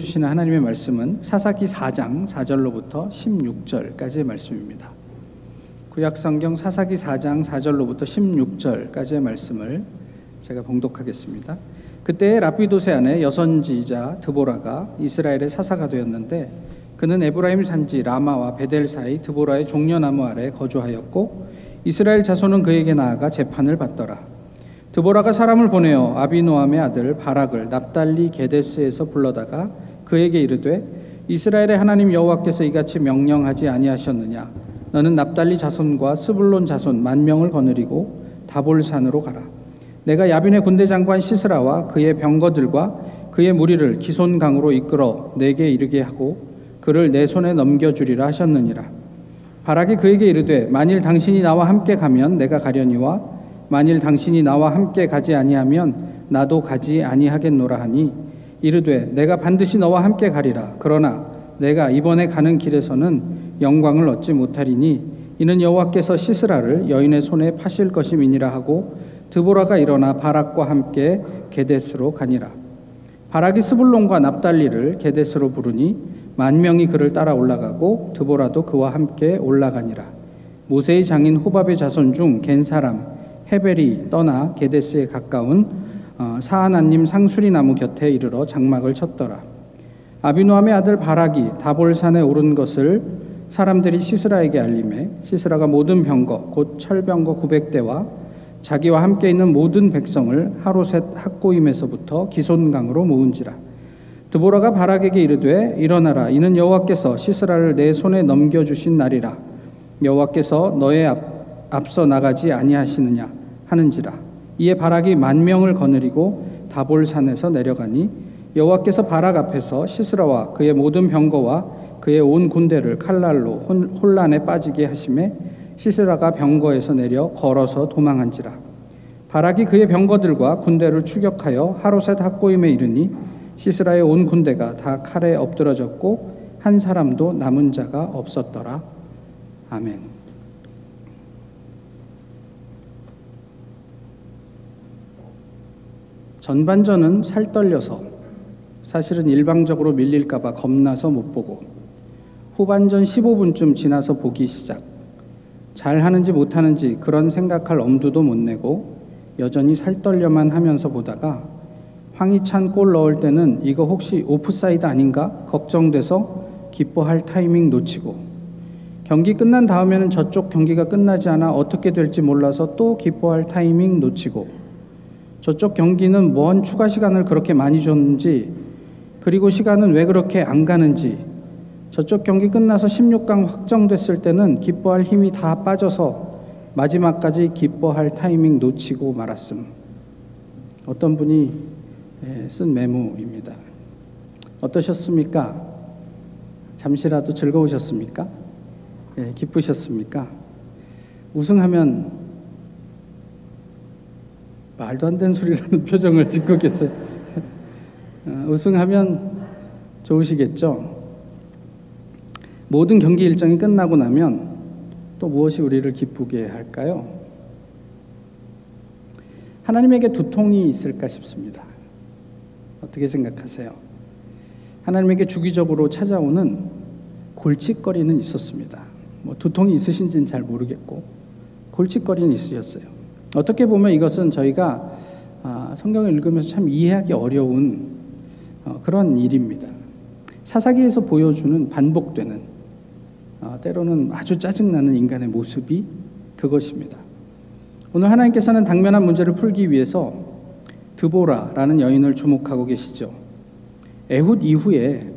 주시는 하나님의 말씀은 사사기 4장 4절로부터 16절까지의 말씀입니다. 구약 성경 사사기 4장 4절로부터 16절까지의 말씀을 제가 봉독하겠습니다. 그때 라피도세 안에 여선지자 드보라가 이스라엘의 사사가 되었는데 그는 에브라임 산지 라마와 베델 사이 드보라의 종려나무 아래 거주하였고 이스라엘 자손은 그에게 나아가 재판을 받더라. 드보라가 사람을 보내어 아비노함의 아들 바락을 납달리 게데스에서 불러다가 그에게 이르되 이스라엘의 하나님 여호와께서 이같이 명령하지 아니하셨느냐 너는 납달리 자손과 스불론 자손 만 명을 거느리고 다볼산으로 가라 내가 야빈의 군대 장관 시스라와 그의 병거들과 그의 무리를 기손강으로 이끌어 내게 이르게 하고 그를 내 손에 넘겨주리라 하셨느니라. 바락이 그에게 이르되 만일 당신이 나와 함께 가면 내가 가려니와 만일 당신이 나와 함께 가지 아니하면 나도 가지 아니하겠노라 하니 이르되 내가 반드시 너와 함께 가리라. 그러나 내가 이번에 가는 길에서는 영광을 얻지 못하리니 이는 여호와께서 시스라를 여인의 손에 파실 것임이니라 하고 드보라가 일어나 바락과 함께 게데스로 가니라. 바락이 스불론과 납달리를 게데스로 부르니 만 명이 그를 따라 올라가고 드보라도 그와 함께 올라가니라. 모세의 장인 호밥의 자손 중 겐 사람 헤벨이 떠나 게데스에 가까운 어, 사하나님 상수리 나무 곁에 이르러 장막을 쳤더라. 아비노함의 아들 바락이 다볼산에 오른 것을 사람들이 시스라에게 알림해 시스라가 모든 병거 곧 철병거 900대와 자기와 함께 있는 모든 백성을 하루셋 학고임에서부터 기손강으로 모은지라. 드보라가 바락에게 이르되 일어나라. 이는 여호와께서 시스라를 내 손에 넘겨 주신 날이라. 여호와께서 너의 앞, 앞서 나가지 아니하시느냐 하는지라 이에 바락이 만 명을 거느리고 다볼산에서 내려가니 여호와께서 바락 앞에서 시스라와 그의 모든 병거와 그의 온 군대를 칼날로 혼란에 빠지게 하심에 시스라가 병거에서 내려 걸어서 도망한지라 바락이 그의 병거들과 군대를 추격하여 하루셋 학고임에 이르니 시스라의 온 군대가 다 칼에 엎드러졌고 한 사람도 남은 자가 없었더라 아멘. 전반전은 살떨려서 사실은 일방적으로 밀릴까봐 겁나서 못 보고 후반전 15분쯤 지나서 보기 시작. 잘 하는지 못하는지 그런 생각할 엄두도 못 내고 여전히 살떨려만 하면서 보다가 황희찬 골 넣을 때는 이거 혹시 오프사이드 아닌가 걱정돼서 기뻐할 타이밍 놓치고 경기 끝난 다음에는 저쪽 경기가 끝나지 않아 어떻게 될지 몰라서 또 기뻐할 타이밍 놓치고 저쪽 경기는 뭔 추가 시간을 그렇게 많이 줬는지 그리고 시간은 왜 그렇게 안 가는지 저쪽 경기 끝나서 16강 확정됐을 때는 기뻐할 힘이 다 빠져서 마지막까지 기뻐할 타이밍 놓치고 말았음. 어떤 분이 예, 쓴 메모입니다. 어떠셨습니까? 잠시라도 즐거우셨습니까? 예, 기쁘셨습니까? 우승하면 말도 안 되는 소리라는 표정을 짓고 계세요. 어, 우승하면 좋으시겠죠? 모든 경기 일정이 끝나고 나면 또 무엇이 우리를 기쁘게 할까요? 하나님에게 두통이 있을까 싶습니다. 어떻게 생각하세요? 하나님에게 주기적으로 찾아오는 골칫거리는 있었습니다. 뭐 두통이 있으신지는 잘 모르겠고 골칫거리는 있으셨어요. 어떻게 보면 이것은 저희가 아, 성경을 읽으면서 참 이해하기 어려운 어, 그런 일입니다. 사사기에서 보여주는 반복되는 어, 때로는 아주 짜증나는 인간의 모습이 그것입니다. 오늘 하나님께서는 당면한 문제를 풀기 위해서 드보라라는 여인을 주목하고 계시죠. 에훗 이후에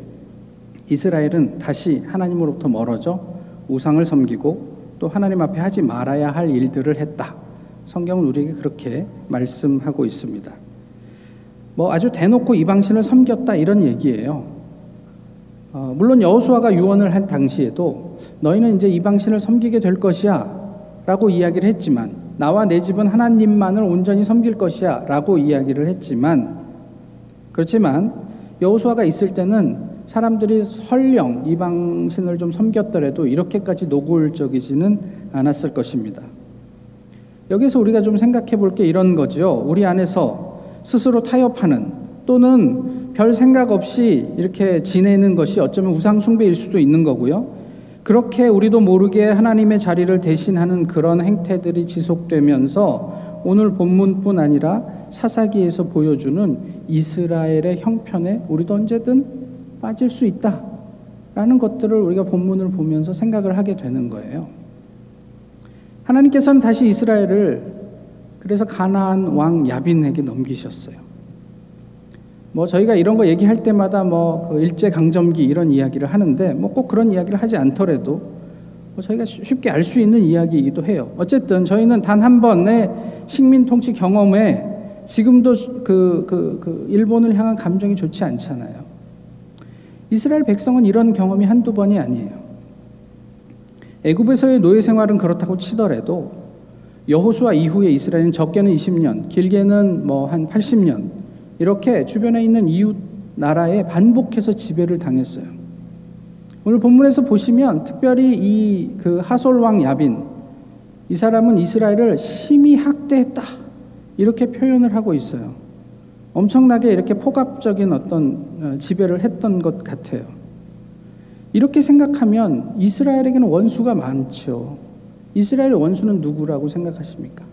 이스라엘은 다시 하나님으로부터 멀어져 우상을 섬기고 또 하나님 앞에 하지 말아야 할 일들을 했다. 성경은 우리에게 그렇게 말씀하고 있습니다. 뭐 아주 대놓고 이방신을 섬겼다 이런 얘기예요. 어, 물론 여호수아가 유언을 한 당시에도 너희는 이제 이방신을 섬기게 될 것이야라고 이야기를 했지만 나와 내 집은 하나님만을 온전히 섬길 것이야라고 이야기를 했지만 그렇지만 여호수아가 있을 때는 사람들이 설령 이방신을 좀 섬겼더라도 이렇게까지 노골적이지는 않았을 것입니다. 여기서 우리가 좀 생각해 볼 게 이런 거죠. 우리 안에서 스스로 타협하는 또는 별 생각 없이 이렇게 지내는 것이 어쩌면 우상숭배일 수도 있는 거고요. 그렇게 우리도 모르게 하나님의 자리를 대신하는 그런 행태들이 지속되면서 오늘 본문뿐 아니라 사사기에서 보여주는 이스라엘의 형편에 우리도 언제든 빠질 수 있다라는 것들을 우리가 본문을 보면서 생각을 하게 되는 거예요. 하나님께서는 다시 이스라엘을 그래서 가나안 왕 야빈에게 넘기셨어요. 뭐 저희가 이런 거 얘기할 때마다 뭐 그 일제 강점기 이런 이야기를 하는데 뭐 꼭 그런 이야기를 하지 않더라도 뭐 저희가 쉽게 알 수 있는 이야기이기도 해요. 어쨌든 저희는 단 한 번의 식민 통치 경험에 지금도 그, 그, 그 일본을 향한 감정이 좋지 않잖아요. 이스라엘 백성은 이런 경험이 한두 번이 아니에요. 애굽에서의 노예 생활은 그렇다고 치더라도 여호수아 이후에 이스라엘은 적게는 20년, 길게는 뭐 한 80년 이렇게 주변에 있는 이웃 나라에 반복해서 지배를 당했어요. 오늘 본문에서 보시면 특별히 이 그 하솔 왕 야빈 이 사람은 이스라엘을 심히 학대했다 이렇게 표현을 하고 있어요. 엄청나게 이렇게 폭압적인 어떤 어, 지배를 했던 것 같아요. 이렇게 생각하면 이스라엘에게는 원수가 많죠. 이스라엘의 원수는 누구라고 생각하십니까?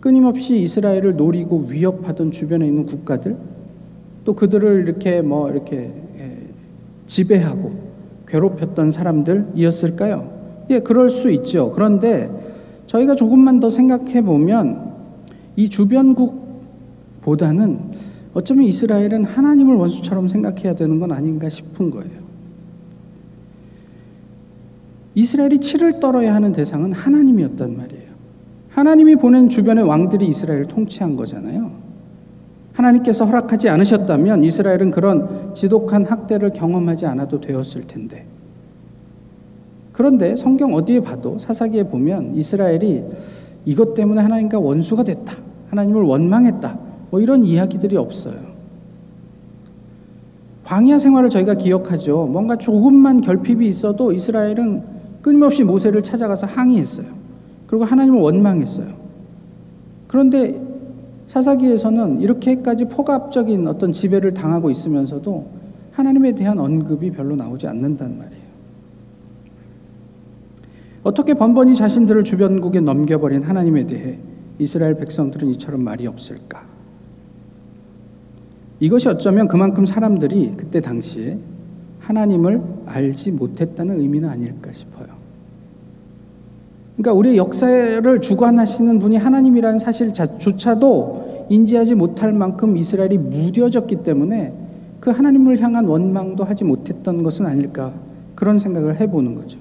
끊임없이 이스라엘을 노리고 위협하던 주변에 있는 국가들, 또 그들을 이렇게 뭐 이렇게 예, 지배하고 괴롭혔던 사람들이었을까요? 예, 그럴 수 있죠. 그런데 저희가 조금만 더 생각해 보면 이 주변국보다는 어쩌면 이스라엘은 하나님을 원수처럼 생각해야 되는 건 아닌가 싶은 거예요. 이스라엘이 치를 떨어야 하는 대상은 하나님이었단 말이에요. 하나님이 보낸 주변의 왕들이 이스라엘을 통치한 거잖아요. 하나님께서 허락하지 않으셨다면 이스라엘은 그런 지독한 학대를 경험하지 않아도 되었을 텐데. 그런데 성경 어디에 봐도 사사기에 보면 이스라엘이 이것 때문에 하나님과 원수가 됐다. 하나님을 원망했다. 뭐 이런 이야기들이 없어요. 광야 생활을 저희가 기억하죠. 뭔가 조금만 결핍이 있어도 이스라엘은 끊임없이 모세를 찾아가서 항의했어요. 그리고 하나님을 원망했어요. 그런데 사사기에서는 이렇게까지 폭압적인 어떤 지배를 당하고 있으면서도 하나님에 대한 언급이 별로 나오지 않는단 말이에요. 어떻게 번번이 자신들을 주변국에 넘겨버린 하나님에 대해 이스라엘 백성들은 이처럼 말이 없을까? 이것이 어쩌면 그만큼 사람들이 그때 당시에 하나님을 알지 못했다는 의미는 아닐까 싶어요. 그러니까 우리 역사를 주관하시는 분이 하나님이라는 사실조차도 인지하지 못할 만큼 이스라엘이 무뎌졌기 때문에 그 하나님을 향한 원망도 하지 못했던 것은 아닐까 그런 생각을 해보는 거죠.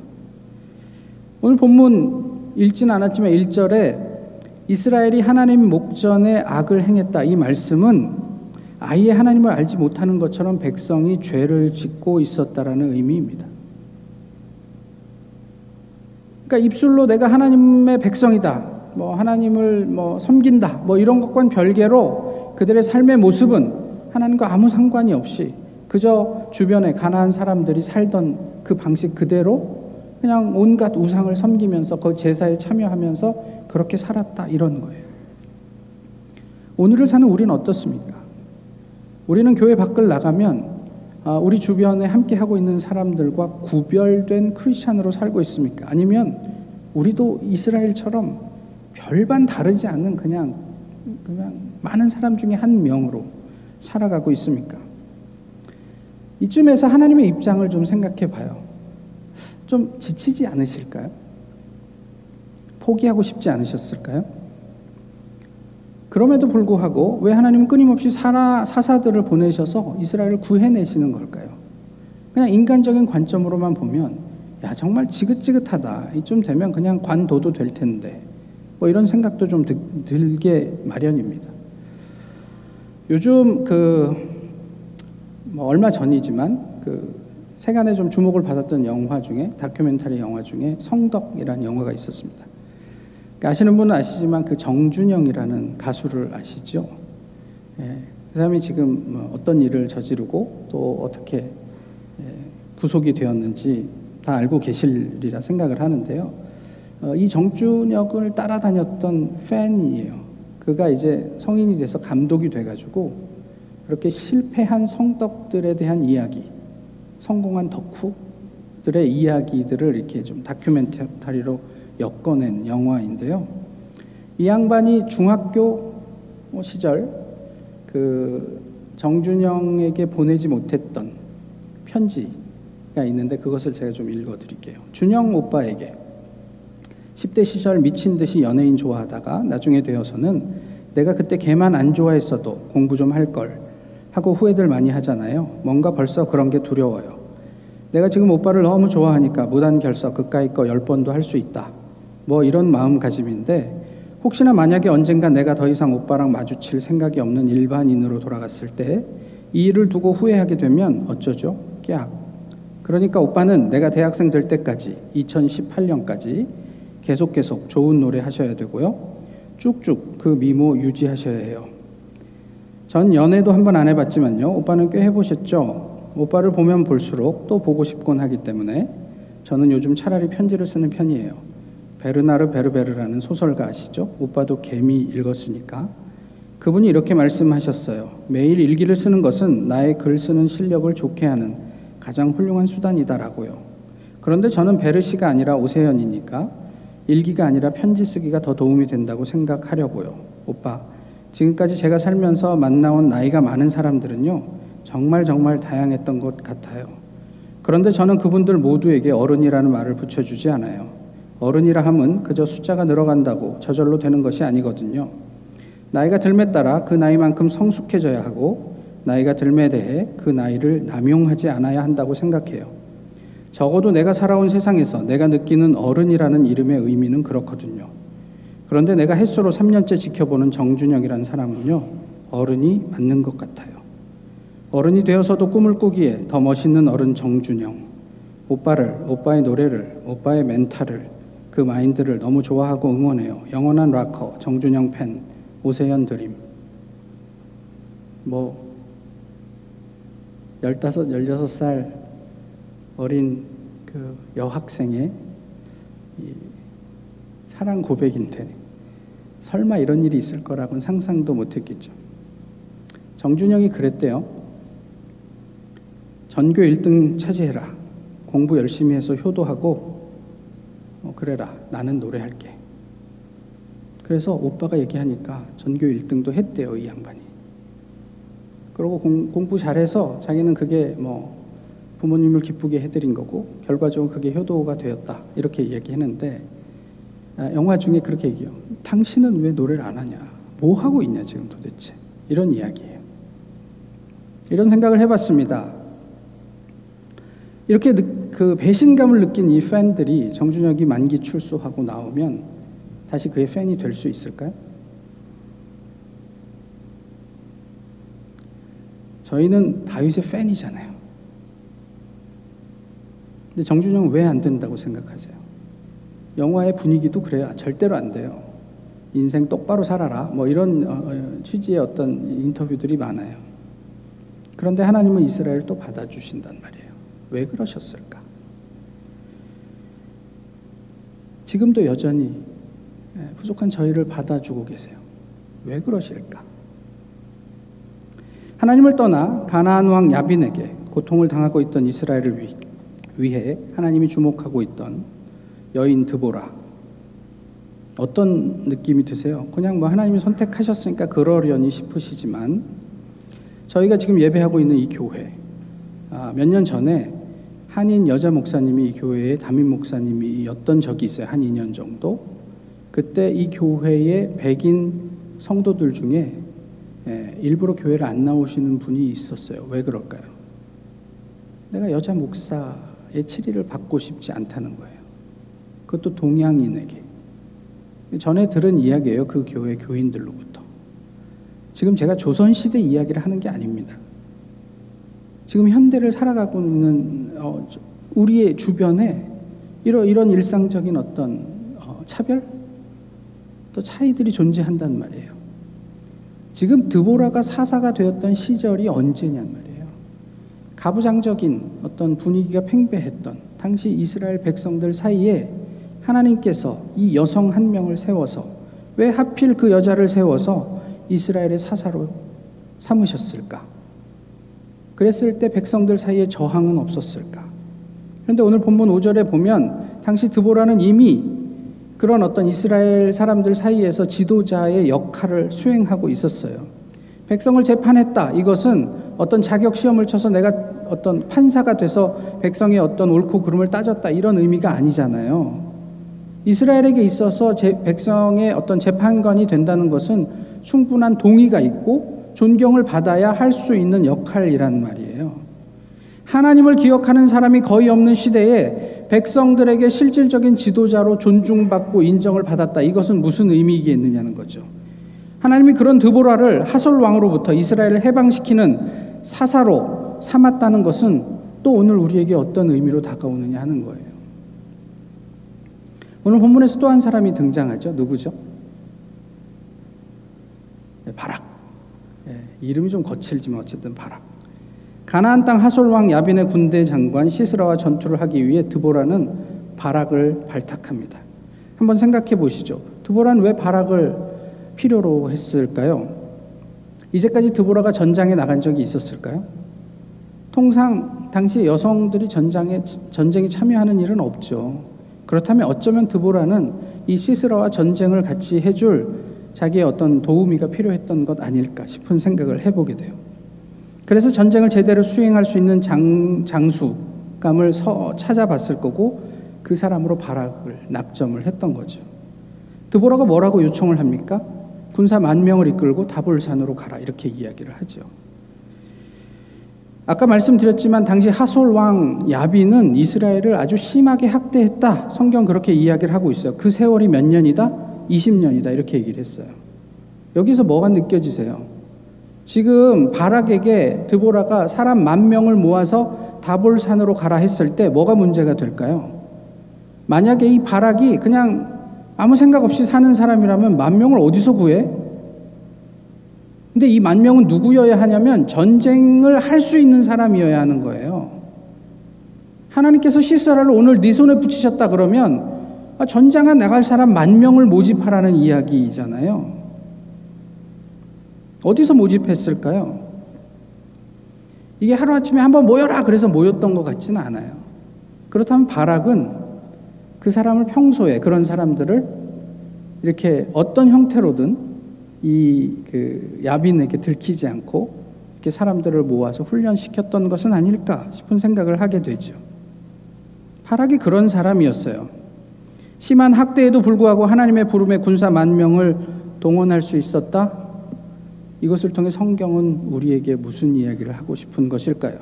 오늘 본문 읽진 않았지만 1절에 이스라엘이 하나님 목전에 악을 행했다 이 말씀은 아예 하나님을 알지 못하는 것처럼 백성이 죄를 짓고 있었다라는 의미입니다. 그러니까 입술로 내가 하나님의 백성이다. 뭐 하나님을 뭐 섬긴다. 뭐 이런 것과는 별개로 그들의 삶의 모습은 하나님과 아무 상관이 없이 그저 주변에 가난한 사람들이 살던 그 방식 그대로 그냥 온갖 우상을 섬기면서 그 제사에 참여하면서 그렇게 살았다 이런 거예요. 오늘을 사는 우리는 어떻습니까? 우리는 교회 밖을 나가면 아, 우리 주변에 함께 하고 있는 사람들과 구별된 크리스찬으로 살고 있습니까? 아니면 우리도 이스라엘처럼 별반 다르지 않는 그냥 그냥 많은 사람 중에 한 명으로 살아가고 있습니까? 이쯤에서 하나님의 입장을 좀 생각해 봐요. 좀 지치지 않으실까요? 포기하고 싶지 않으셨을까요? 그럼에도 불구하고 왜 하나님은 끊임없이 사라, 사사들을 보내셔서 이스라엘을 구해내시는 걸까요? 그냥 인간적인 관점으로만 보면 야 정말 지긋지긋하다 이쯤 되면 그냥 관둬도 될 텐데 뭐 이런 생각도 좀 들, 들게 마련입니다. 요즘 그 뭐 얼마 전이지만 그 세간에 좀 주목을 받았던 영화 중에 다큐멘터리 영화 중에 성덕이라는 영화가 있었습니다. 그러니까 아시는 분은 아시지만 그 정준영이라는 가수를 아시죠? 예, 그 사람이 지금 뭐 어떤 일을 저지르고 또 어떻게 예, 구속이 되었는지 다 알고 계시리라 생각을 하는데요. 어, 이 정준혁을 따라다녔던 팬이에요. 그가 이제 성인이 돼서 감독이 돼가지고 그렇게 실패한 성덕들에 대한 이야기, 성공한 덕후들의 이야기들을 이렇게 좀 다큐멘터리로 엮어낸 영화인데요. 이 양반이 중학교 시절 그 정준영에게 보내지 못했던 편지가 있는데 그것을 제가 좀 읽어드릴게요. 준영 오빠에게 10대 시절 미친 듯이 연예인 좋아하다가 나중에 되어서는 내가 그때 걔만 안 좋아했어도 공부 좀 할 걸 하고 후회들 많이 하잖아요. 뭔가 벌써 그런 게 두려워요. 내가 지금 오빠를 너무 좋아하니까 무단 결석 그까이 거열 번도 할 수 있다. 뭐 이런 마음가짐인데 혹시나 만약에 언젠가 내가 더 이상 오빠랑 마주칠 생각이 없는 일반인으로 돌아갔을 때 이 일을 두고 후회하게 되면 어쩌죠? 깍. 그러니까 오빠는 내가 대학생 될 때까지 2018년까지 계속 계속 좋은 노래 하셔야 되고요. 쭉쭉 그 미모 유지하셔야 해요. 전 연애도 한 번 안 해봤지만요. 오빠는 꽤 해보셨죠? 오빠를 보면 볼수록 또 보고 싶곤 하기 때문에 저는 요즘 차라리 편지를 쓰는 편이에요. 베르나르 베르베르라는 소설가 아시죠? 오빠도 개미 읽었으니까. 그분이 이렇게 말씀하셨어요. 매일 일기를 쓰는 것은 나의 글 쓰는 실력을 좋게 하는 가장 훌륭한 수단이다라고요. 그런데 저는 베르시가 아니라 오세현이니까 일기가 아니라 편지 쓰기가 더 도움이 된다고 생각하려고요. 오빠, 지금까지 제가 살면서 만나온 나이가 많은 사람들은요, 정말 정말 다양했던 것 같아요. 그런데 저는 그분들 모두에게 어른이라는 말을 붙여주지 않아요. 어른이라 함은 그저 숫자가 늘어간다고 저절로 되는 것이 아니거든요. 나이가 들매 따라 그 나이만큼 성숙해져야 하고 나이가 들매에 대해 그 나이를 남용하지 않아야 한다고 생각해요. 적어도 내가 살아온 세상에서 내가 느끼는 어른이라는 이름의 의미는 그렇거든요. 그런데 내가 햇수로 3년째 지켜보는 정준영이라는 사람은요, 어른이 맞는 것 같아요. 어른이 되어서도 꿈을 꾸기에 더 멋있는 어른 정준영, 오빠를, 오빠의 노래를, 오빠의 멘탈을, 그 마인드를 너무 좋아하고 응원해요. 영원한 락커, 정준영 팬, 오세현 드림. 뭐 15, 16살 어린 그 여학생의 사랑 고백인데 설마 이런 일이 있을 거라고는 상상도 못 했겠죠. 정준영이 그랬대요. 전교 1등 차지해라. 공부 열심히 해서 효도하고 어, 그래라. 나는 노래할게. 그래서 오빠가 얘기하니까 전교 1등도 했대요, 이 양반이. 그리고 공, 공부 잘해서 자기는 그게 뭐 부모님을 기쁘게 해드린 거고 결과적으로 그게 효도가 되었다 이렇게 얘기했는데 아, 영화 중에 그렇게 얘기해요. 당신은 왜 노래를 안 하냐? 뭐 하고 있냐 지금 도대체? 이런 이야기예요. 이런 생각을 해봤습니다. 이렇게 그 배신감을 느낀 이 팬들이 정준혁이 만기 출소하고 나오면 다시 그의 팬이 될 수 있을까요? 저희는 다윗의 팬이잖아요. 근데 정준영 왜 안 된다고 생각하세요? 영화의 분위기도 그래요. 절대로 안 돼요. 인생 똑바로 살아라. 뭐 이런 어, 어, 취지의 어떤 인터뷰들이 많아요. 그런데 하나님은 이스라엘을 또 받아주신단 말이에요. 왜 그러셨을까? 지금도 여전히 예, 부족한 저희를 받아주고 계세요. 왜 그러실까? 하나님을 떠나 가나안 왕 야빈에게 고통을 당하고 있던 이스라엘을 위해 하나님이 주목하고 있던 여인 드보라 어떤 느낌이 드세요? 그냥 뭐 하나님이 선택하셨으니까 그러려니 싶으시지만 저희가 지금 예배하고 있는 이 교회 아, 몇년 전에 한인 여자 목사님이 이 교회의 담임 목사님이었던 적이 있어요 한 2년 정도 그때 이 교회의 백인 성도들 중에 예, 일부러 교회를 안 나오시는 분이 있었어요. 왜 그럴까요? 내가 여자 목사의 치리를 받고 싶지 않다는 거예요. 그것도 동양인에게. 전에 들은 이야기예요. 그 교회 교인들로부터. 지금 제가 조선시대 이야기를 하는 게 아닙니다. 지금 현대를 살아가고 있는 어, 우리의 주변에 이런, 이런 일상적인 어떤 어, 차별? 또 차이들이 존재한단 말이에요. 지금 드보라가 사사가 되었던 시절이 언제냔 말이에요. 가부장적인 어떤 분위기가 팽배했던 당시 이스라엘 백성들 사이에 하나님께서 이 여성 한 명을 세워서 왜 하필 그 여자를 세워서 이스라엘의 사사로 삼으셨을까? 그랬을 때 백성들 사이에 저항은 없었을까? 그런데 오늘 본문 5절에 보면 당시 드보라는 이미 그런 어떤 이스라엘 사람들 사이에서 지도자의 역할을 수행하고 있었어요. 백성을 재판했다. 이것은 어떤 자격 시험을 쳐서 내가 어떤 판사가 돼서 백성의 어떤 옳고 그름을 따졌다 이런 의미가 아니잖아요. 이스라엘에게 있어서 백성의 어떤 재판관이 된다는 것은 충분한 동의가 있고 존경을 받아야 할 수 있는 역할이란 말이에요. 하나님을 기억하는 사람이 거의 없는 시대에 백성들에게 실질적인 지도자로 존중받고 인정을 받았다. 이것은 무슨 의미겠느냐는 거죠. 하나님이 그런 드보라를 하솔 왕으로부터 이스라엘을 해방시키는 사사로 삼았다는 것은 또 오늘 우리에게 어떤 의미로 다가오느냐 하는 거예요. 오늘 본문에서 또 한 사람이 등장하죠. 누구죠? 네, 바락. 네, 이름이 좀 거칠지만 어쨌든 바락. 가나안 땅 하솔 왕 야빈의 군대 장관 시스라와 전투를 하기 위해 드보라는 바락을 발탁합니다. 한번 생각해 보시죠. 드보라는 왜 바락을 필요로 했을까요? 이제까지 드보라가 전장에 나간 적이 있었을까요? 통상 당시 여성들이 전장에 전쟁에 참여하는 일은 없죠. 그렇다면 어쩌면 드보라는 이 시스라와 전쟁을 같이 해줄 자기의 어떤 도우미가 필요했던 것 아닐까 싶은 생각을 해보게 돼요. 그래서 전쟁을 제대로 수행할 수 있는 장, 장수감을 서, 찾아봤을 거고 그 사람으로 바락을 납점을 했던 거죠. 드보라가 뭐라고 요청을 합니까? 군사 만 명을 이끌고 다볼산으로 가라 이렇게 이야기를 하죠. 아까 말씀드렸지만 당시 하솔 왕 야비는 이스라엘을 아주 심하게 학대했다. 성경 그렇게 이야기를 하고 있어요. 그 세월이 몇 년이다? 20년이다. 이렇게 얘기를 했어요. 여기서 뭐가 느껴지세요? 지금 바락에게 드보라가 사람 만 명을 모아서 다볼산으로 가라 했을 때 뭐가 문제가 될까요? 만약에 이 바락이 그냥 아무 생각 없이 사는 사람이라면 만 명을 어디서 구해? 근데 이 만 명은 누구여야 하냐면 전쟁을 할 수 있는 사람이어야 하는 거예요. 하나님께서 시스라를 오늘 네 손에 붙이셨다 그러면 아, 전장에 나갈 사람 만 명을 모집하라는 이야기잖아요. 어디서 모집했을까요? 이게 하루아침에 한번 모여라 그래서 모였던 것 같지는 않아요. 그렇다면 바락은 그 사람을 평소에 그런 사람들을 이렇게 어떤 형태로든 이 그 야빈에게 들키지 않고 이렇게 사람들을 모아서 훈련시켰던 것은 아닐까 싶은 생각을 하게 되죠. 바락이 그런 사람이었어요. 심한 학대에도 불구하고 하나님의 부름에 군사 만 명을 동원할 수 있었다. 이것을 통해 성경은 우리에게 무슨 이야기를 하고 싶은 것일까요?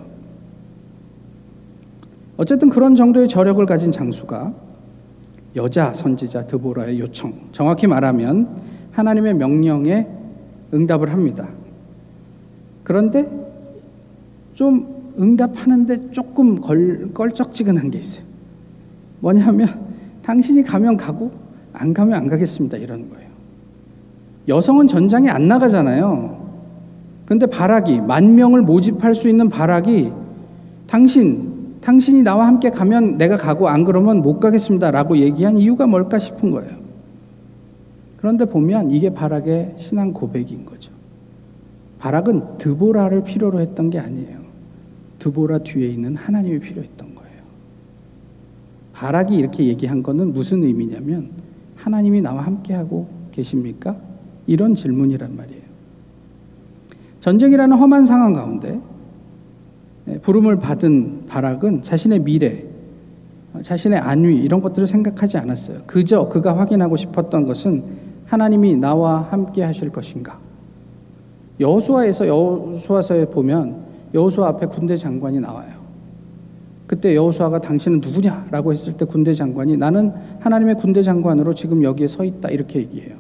어쨌든 그런 정도의 저력을 가진 장수가 여자 선지자 드보라의 요청, 정확히 말하면 하나님의 명령에 응답을 합니다. 그런데 좀 응답하는데 조금 걸, 껄쩍지근한 게 있어요. 뭐냐면 당신이 가면 가고 안 가면 안 가겠습니다. 이런 거예요. 여성은 전장에 안 나가잖아요. 근데 바락이 만 명을 모집할 수 있는 바락이 당신 당신이 나와 함께 가면 내가 가고 안 그러면 못 가겠습니다라고 얘기한 이유가 뭘까 싶은 거예요. 그런데 보면 이게 바락의 신앙 고백인 거죠. 바락은 드보라를 필요로 했던 게 아니에요. 드보라 뒤에 있는 하나님이 필요했던. 바락이 이렇게 얘기한 거는 무슨 의미냐면 하나님이 나와 함께하고 계십니까? 이런 질문이란 말이에요. 전쟁이라는 험한 상황 가운데 예, 부름을 받은 바락은 자신의 미래, 자신의 안위 이런 것들을 생각하지 않았어요. 그저 그가 확인하고 싶었던 것은 하나님이 나와 함께 하실 것인가? 여호수아에서 여호수아서에 보면 여호수아 앞에 군대 장관이 나와요. 그때 여호수아가 당신은 누구냐라고 했을 때 군대 장관이 나는 하나님의 군대 장관으로 지금 여기에 서 있다 이렇게 얘기해요.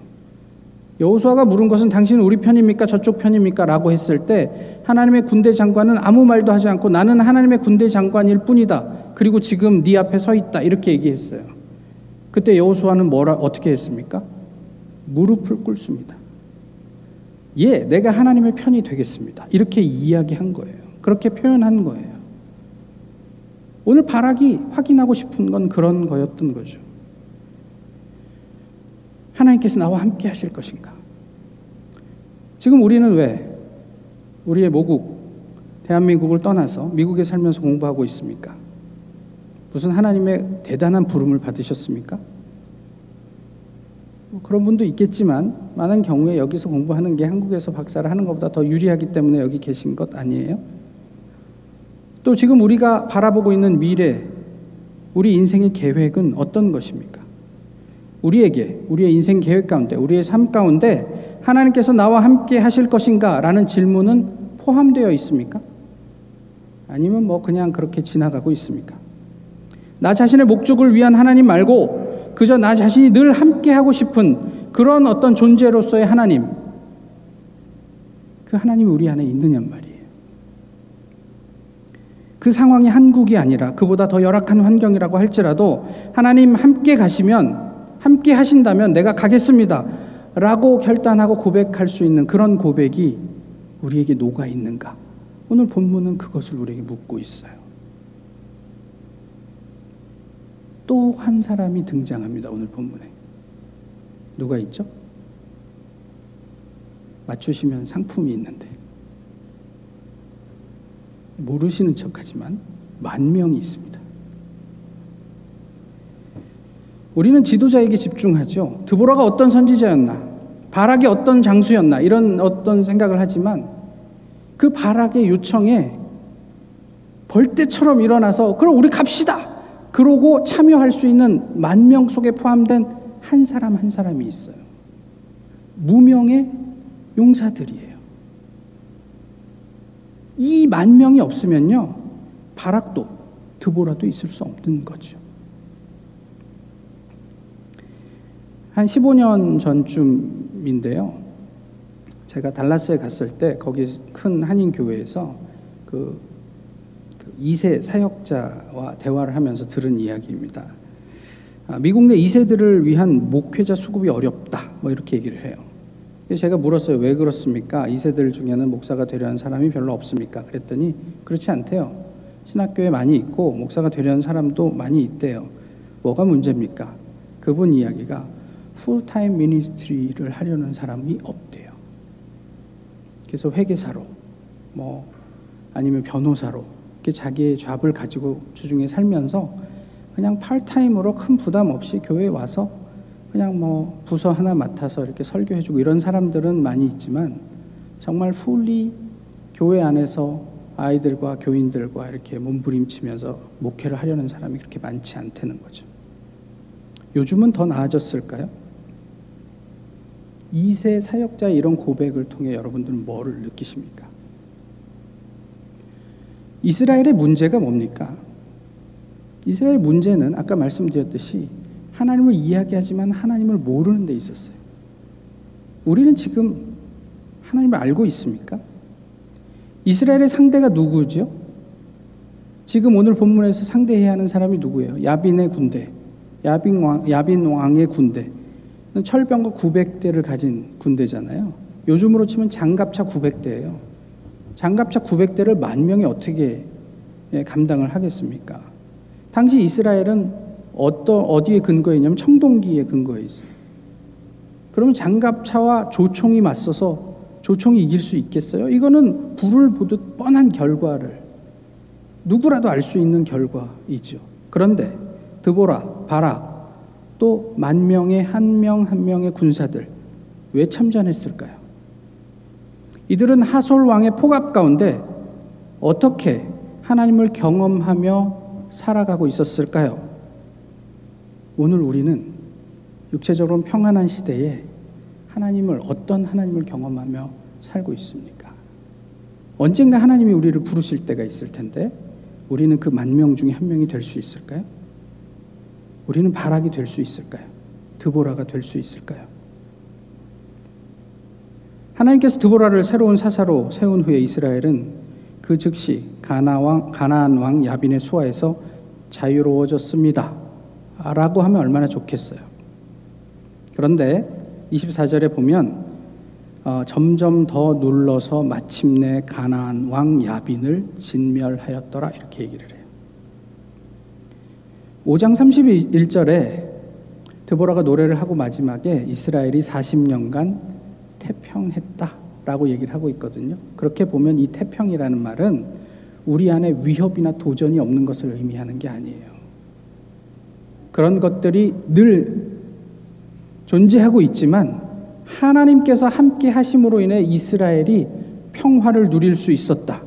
여호수아가 물은 것은 당신은 우리 편입니까 저쪽 편입니까라고 했을 때 하나님의 군대 장관은 아무 말도 하지 않고 나는 하나님의 군대 장관일 뿐이다. 그리고 지금 네 앞에 서 있다 이렇게 얘기했어요. 그때 여호수아는 뭐라 어떻게 했습니까? 무릎을 꿇습니다. 예, 내가 하나님의 편이 되겠습니다. 이렇게 이야기한 거예요. 그렇게 표현한 거예요. 오늘 바락이 확인하고 싶은 건 그런 거였던 거죠. 하나님께서 나와 함께 하실 것인가? 지금 우리는 왜 우리의 모국 대한민국을 떠나서 미국에 살면서 공부하고 있습니까? 무슨 하나님의 대단한 부름을 받으셨습니까? 뭐 그런 분도 있겠지만 많은 경우에 여기서 공부하는 게 한국에서 박사를 하는 것보다 더 유리하기 때문에 여기 계신 것 아니에요? 또 지금 우리가 바라보고 있는 미래, 우리 인생의 계획은 어떤 것입니까? 우리에게, 우리의 인생 계획 가운데, 우리의 삶 가운데 하나님께서 나와 함께 하실 것인가? 라는 질문은 포함되어 있습니까? 아니면 뭐 그냥 그렇게 지나가고 있습니까? 나 자신의 목적을 위한 하나님 말고 그저 나 자신이 늘 함께 하고 싶은 그런 어떤 존재로서의 하나님, 그 하나님이 우리 안에 있느냔 말이에요. 그 상황이 한국이 아니라 그보다 더 열악한 환경이라고 할지라도 하나님 함께 가시면 함께 하신다면 내가 가겠습니다. 라고 결단하고 고백할 수 있는 그런 고백이 우리에게 녹아 있는가? 오늘 본문은 그것을 우리에게 묻고 있어요. 또 한 사람이 등장합니다. 오늘 본문에. 누가 있죠? 맞추시면 상품이 있는데. 모르시는 척하지만 만 명이 있습니다. 우리는 지도자에게 집중하죠. 드보라가 어떤 선지자였나, 바락이 어떤 장수였나 이런 어떤 생각을 하지만 그 바락의 요청에 벌떼처럼 일어나서 그럼 우리 갑시다. 그러고 참여할 수 있는 만 명 속에 포함된 한 사람 한 사람이 있어요. 무명의 용사들이에요. 이 만 명이 없으면요, 바락도 드보라도 있을 수 없는 거죠. 한 15년 전쯤인데요. 제가 달라스에 갔을 때 거기 큰 한인 교회에서 그, 그 2세 사역자와 대화를 하면서 들은 이야기입니다. 아, 미국 내 2세들을 위한 목회자 수급이 어렵다. 뭐 이렇게 얘기를 해요. 제가 물었어요. 왜 그렇습니까? 2세들 중에는 목사가 되려는 사람이 별로 없습니까? 그랬더니 그렇지 않대요. 신학교에 많이 있고 목사가 되려는 사람도 많이 있대요. 뭐가 문제입니까? 그분 이야기가 풀타임 미니스트리를 하려는 사람이 없대요. 그래서 회계사로 뭐 아니면 변호사로 이렇게 자기의 잡을 가지고 주중에 살면서 그냥 팔타임으로 큰 부담 없이 교회에 와서 그냥 뭐 부서 하나 맡아서 이렇게 설교해주고 이런 사람들은 많이 있지만 정말 풀리 교회 안에서 아이들과 교인들과 이렇게 몸부림치면서 목회를 하려는 사람이 그렇게 많지 않다는 거죠. 요즘은 더 나아졌을까요? 2세 사역자의 이런 고백을 통해 여러분들은 뭐를 느끼십니까? 이스라엘의 문제가 뭡니까? 이스라엘 문제는 아까 말씀드렸듯이 하나님을 이야기하지만 하나님을 모르는 데 있었어요. 우리는 지금 하나님을 알고 있습니까? 이스라엘의 상대가 누구죠? 지금 오늘 본문에서 상대해야 하는 사람이 누구예요? 야빈의 군대, 야빈 왕, 야빈 왕의 군대. 철병과 900대를 가진 군대잖아요. 요즘으로 치면 장갑차 900대예요. 장갑차 900대를 만 명이 어떻게 예, 감당을 하겠습니까? 당시 이스라엘은 어떤 어디에 근거해 있냐면 청동기에 근거해 있어요. 그러면 장갑차와 조총이 맞서서 조총이 이길 수 있겠어요? 이거는 불을 보듯 뻔한 결과를 누구라도 알 수 있는 결과이죠. 그런데 드보라, 바락, 또만 명의 한 명 한 명의 군사들 왜 참전했을까요? 이들은 하솔 왕의 포갑 가운데 어떻게 하나님을 경험하며 살아가고 있었을까요? 오늘 우리는 육체적으로 평안한 시대에 하나님을 어떤 하나님을 경험하며 살고 있습니까? 언젠가 하나님이 우리를 부르실 때가 있을 텐데 우리는 그 만 명 중에 한 명이 될 수 있을까요? 우리는 바락이 될 수 있을까요? 드보라가 될 수 있을까요? 하나님께서 드보라를 새로운 사사로 세운 후에 이스라엘은 그 즉시 가나 왕, 가나안 왕 야빈의 수하에서 자유로워졌습니다. 라고 하면 얼마나 좋겠어요. 그런데 24절에 보면 어, 점점 더 눌러서 마침내 가나안 왕 야빈을 진멸하였더라 이렇게 얘기를 해요. 5장 31절에 드보라가 노래를 하고 마지막에 이스라엘이 40년간 태평했다 라고 얘기를 하고 있거든요. 그렇게 보면 이 태평이라는 말은 우리 안에 위협이나 도전이 없는 것을 의미하는 게 아니에요. 그런 것들이 늘 존재하고 있지만 하나님께서 함께 하심으로 인해 이스라엘이 평화를 누릴 수 있었다.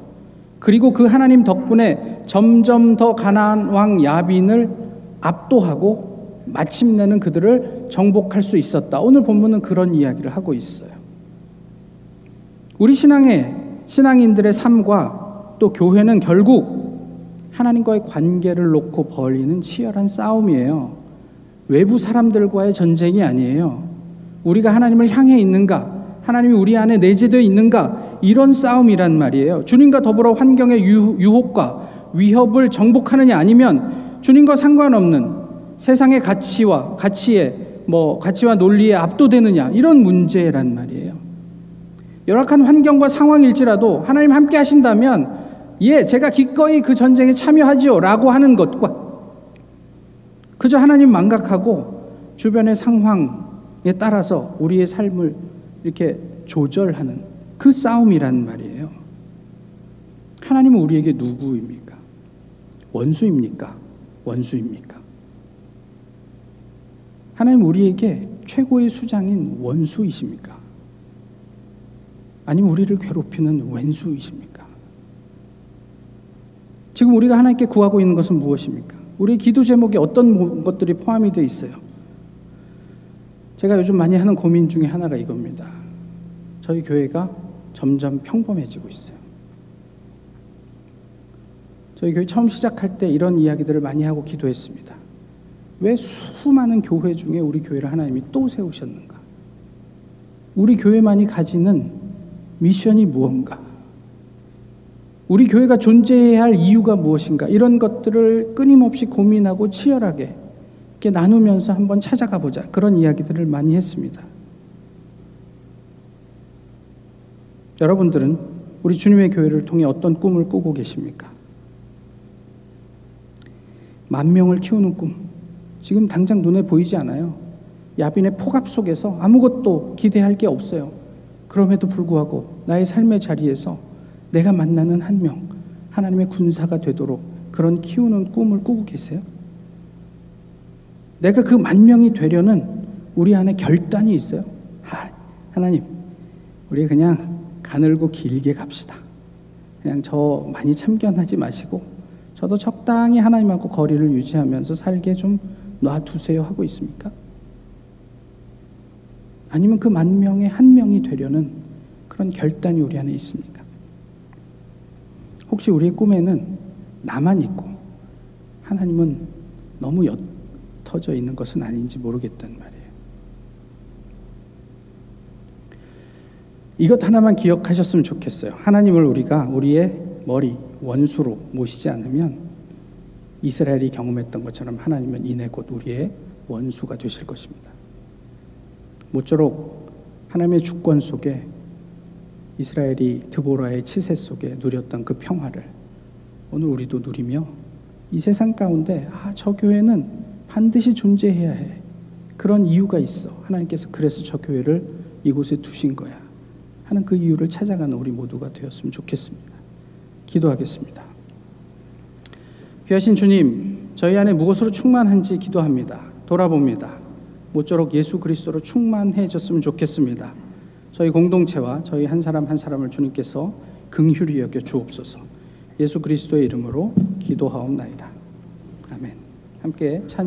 그리고 그 하나님 덕분에 점점 더 가나안 왕 야빈을 압도하고 마침내는 그들을 정복할 수 있었다. 오늘 본문은 그런 이야기를 하고 있어요. 우리 신앙의 신앙인들의 삶과 또 교회는 결국 하나님과의 관계를 놓고 벌이는 치열한 싸움이에요. 외부 사람들과의 전쟁이 아니에요. 우리가 하나님을 향해 있는가? 하나님이 우리 안에 내재되어 있는가? 이런 싸움이란 말이에요. 주님과 더불어 환경의 유혹과 위협을 정복하느냐 아니면 주님과 상관없는 세상의 가치와 가치에 뭐 가치와 논리에 압도되느냐 이런 문제란 말이에요. 열악한 환경과 상황일지라도 하나님 함께 하신다면 예, 제가 기꺼이 그 전쟁에 참여하지요 라고 하는 것과 그저 하나님 망각하고 주변의 상황에 따라서 우리의 삶을 이렇게 조절하는 그 싸움이란 말이에요. 하나님은 우리에게 누구입니까? 원수입니까? 원수입니까? 하나님 우리에게 최고의 수장인 원수이십니까? 아니면 우리를 괴롭히는 왼수이십니까? 지금 우리가 하나님께 구하고 있는 것은 무엇입니까? 우리 기도 제목에 어떤 것들이 포함이 되어 있어요? 제가 요즘 많이 하는 고민 중에 하나가 이겁니다. 저희 교회가 점점 평범해지고 있어요. 저희 교회 처음 시작할 때 이런 이야기들을 많이 하고 기도했습니다. 왜 수많은 교회 중에 우리 교회를 하나님이 또 세우셨는가? 우리 교회만이 가지는 미션이 무언가? 우리 교회가 존재해야 할 이유가 무엇인가? 이런 것들을 끊임없이 고민하고 치열하게 이렇게 나누면서 한번 찾아가 보자. 그런 이야기들을 많이 했습니다. 여러분들은 우리 주님의 교회를 통해 어떤 꿈을 꾸고 계십니까? 만 명을 키우는 꿈. 지금 당장 눈에 보이지 않아요. 야빈의 폭압 속에서 아무것도 기대할 게 없어요. 그럼에도 불구하고 나의 삶의 자리에서 내가 만나는 한 명, 하나님의 군사가 되도록 그런 키우는 꿈을 꾸고 계세요? 내가 그 만 명이 되려는 우리 안에 결단이 있어요? 하, 하나님, 우리 그냥 가늘고 길게 갑시다. 그냥 저 많이 참견하지 마시고 저도 적당히 하나님하고 거리를 유지하면서 살게 좀 놔두세요 하고 있습니까? 아니면 그 만 명의 한 명이 되려는 그런 결단이 우리 안에 있습니까? 혹시 우리의 꿈에는 나만 있고 하나님은 너무 옅어져 있는 것은 아닌지 모르겠단 말이에요. 이것 하나만 기억하셨으면 좋겠어요. 하나님을 우리가 우리의 머리, 원수로 모시지 않으면 이스라엘이 경험했던 것처럼 하나님은 이내 곧 우리의 원수가 되실 것입니다. 모쪼록 하나님의 주권 속에 이스라엘이 드보라의 치세 속에 누렸던 그 평화를 오늘 우리도 누리며 이 세상 가운데 아, 저 교회는 반드시 존재해야 해. 그런 이유가 있어. 하나님께서 그래서 저 교회를 이곳에 두신 거야. 하는 그 이유를 찾아가는 우리 모두가 되었으면 좋겠습니다. 기도하겠습니다. 귀하신 주님, 저희 안에 무엇으로 충만한지 기도합니다. 돌아봅니다. 모쪼록 예수 그리스도로 충만해졌으면 좋겠습니다. 저희 공동체와 저희 한 사람 한 사람을 주님께서 긍휼히 여겨 주옵소서. 예수 그리스도의 이름으로 기도하옵나이다. 아멘. 함께 찬